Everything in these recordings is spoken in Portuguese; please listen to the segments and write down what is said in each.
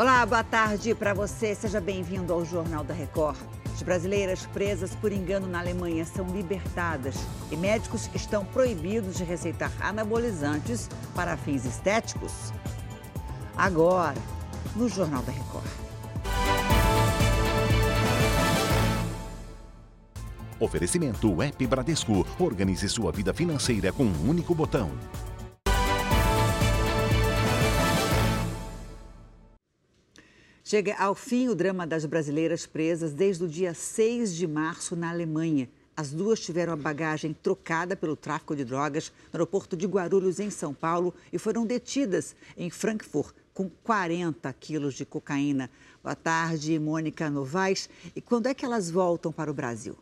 Olá, boa tarde para você. Seja bem-vindo ao Jornal da Record. As brasileiras presas por engano na Alemanha são libertadas e médicos estão proibidos de receitar anabolizantes para fins estéticos. Agora, no Jornal da Record. Oferecimento App Bradesco. Organize sua vida financeira com um único botão. Chega ao fim o drama das brasileiras presas desde o dia 6 de março na Alemanha. As duas tiveram a bagagem trocada pelo tráfico de drogas no aeroporto de Guarulhos, em São Paulo, e foram detidas em Frankfurt com 40 quilos de cocaína. Boa tarde, Mônica Novaes. E quando é que elas voltam para o Brasil?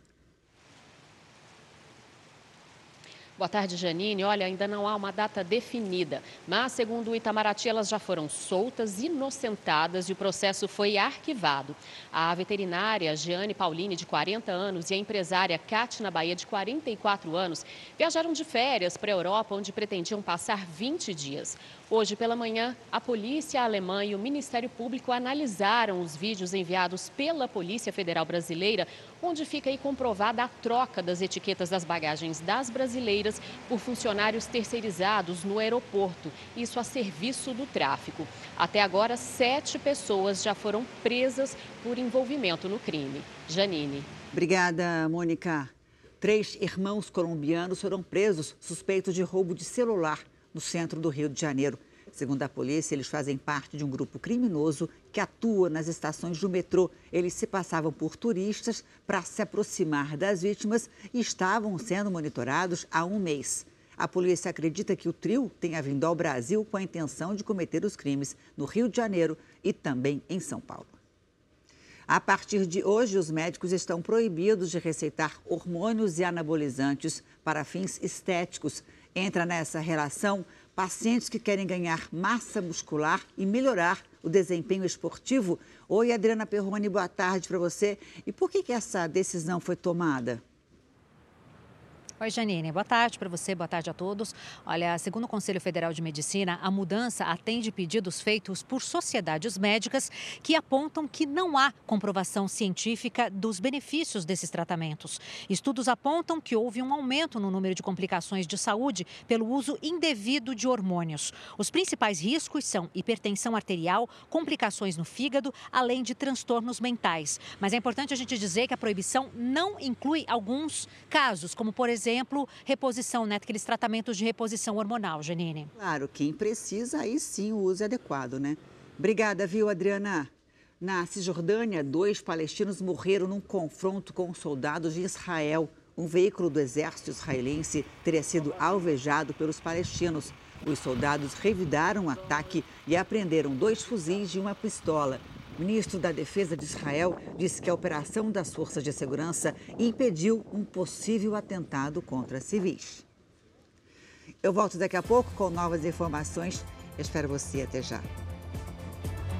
Boa tarde, Janine. Olha, ainda não há uma data definida, mas, segundo o Itamaraty, elas já foram soltas, inocentadas e o processo foi arquivado. A veterinária Jeane Paulini, de 40 anos, e a empresária Katina Bahia, de 44 anos, viajaram de férias para a Europa, onde pretendiam passar 20 dias. Hoje pela manhã, a polícia alemã e o Ministério Público analisaram os vídeos enviados pela Polícia Federal Brasileira, onde fica aí comprovada a troca das etiquetas das bagagens das brasileiras por funcionários terceirizados no aeroporto, isso a serviço do tráfico. Até agora, sete pessoas já foram presas por envolvimento no crime. Janine. Obrigada, Mônica. Três irmãos colombianos foram presos suspeitos de roubo de celular no centro do Rio de Janeiro. Segundo a polícia, eles fazem parte de um grupo criminoso que atua nas estações do metrô. Eles se passavam por turistas para se aproximar das vítimas e estavam sendo monitorados há um mês. A polícia acredita que o trio tenha vindo ao Brasil com a intenção de cometer os crimes no Rio de Janeiro e também em São Paulo. A partir de hoje, os médicos estão proibidos de receitar hormônios e anabolizantes para fins estéticos. Entra nessa relação pacientes que querem ganhar massa muscular e melhorar o desempenho esportivo. Oi, Adriana Perrone, boa tarde para você. E por que, que essa decisão foi tomada? Oi, Janine. Boa tarde para você, boa tarde a todos. Olha, segundo o Conselho Federal de Medicina, a mudança atende pedidos feitos por sociedades médicas que apontam que não há comprovação científica dos benefícios desses tratamentos. Estudos apontam que houve um aumento no número de complicações de saúde pelo uso indevido de hormônios. Os principais riscos são hipertensão arterial, complicações no fígado, além de transtornos mentais. Mas é importante a gente dizer que a proibição não inclui alguns casos, como por exemplo, exemplo, reposição, né? Aqueles tratamentos de reposição hormonal, Janine. Claro, quem precisa, aí sim o uso é adequado, né? Obrigada, viu, Adriana? Na Cisjordânia, dois palestinos morreram num confronto com soldados de Israel. Um veículo do exército israelense teria sido alvejado pelos palestinos. Os soldados revidaram o ataque e apreenderam dois fuzis e uma pistola. Ministro da Defesa de Israel disse que a operação das forças de segurança impediu um possível atentado contra civis. Eu volto daqui a pouco com novas informações. Eu espero você até já.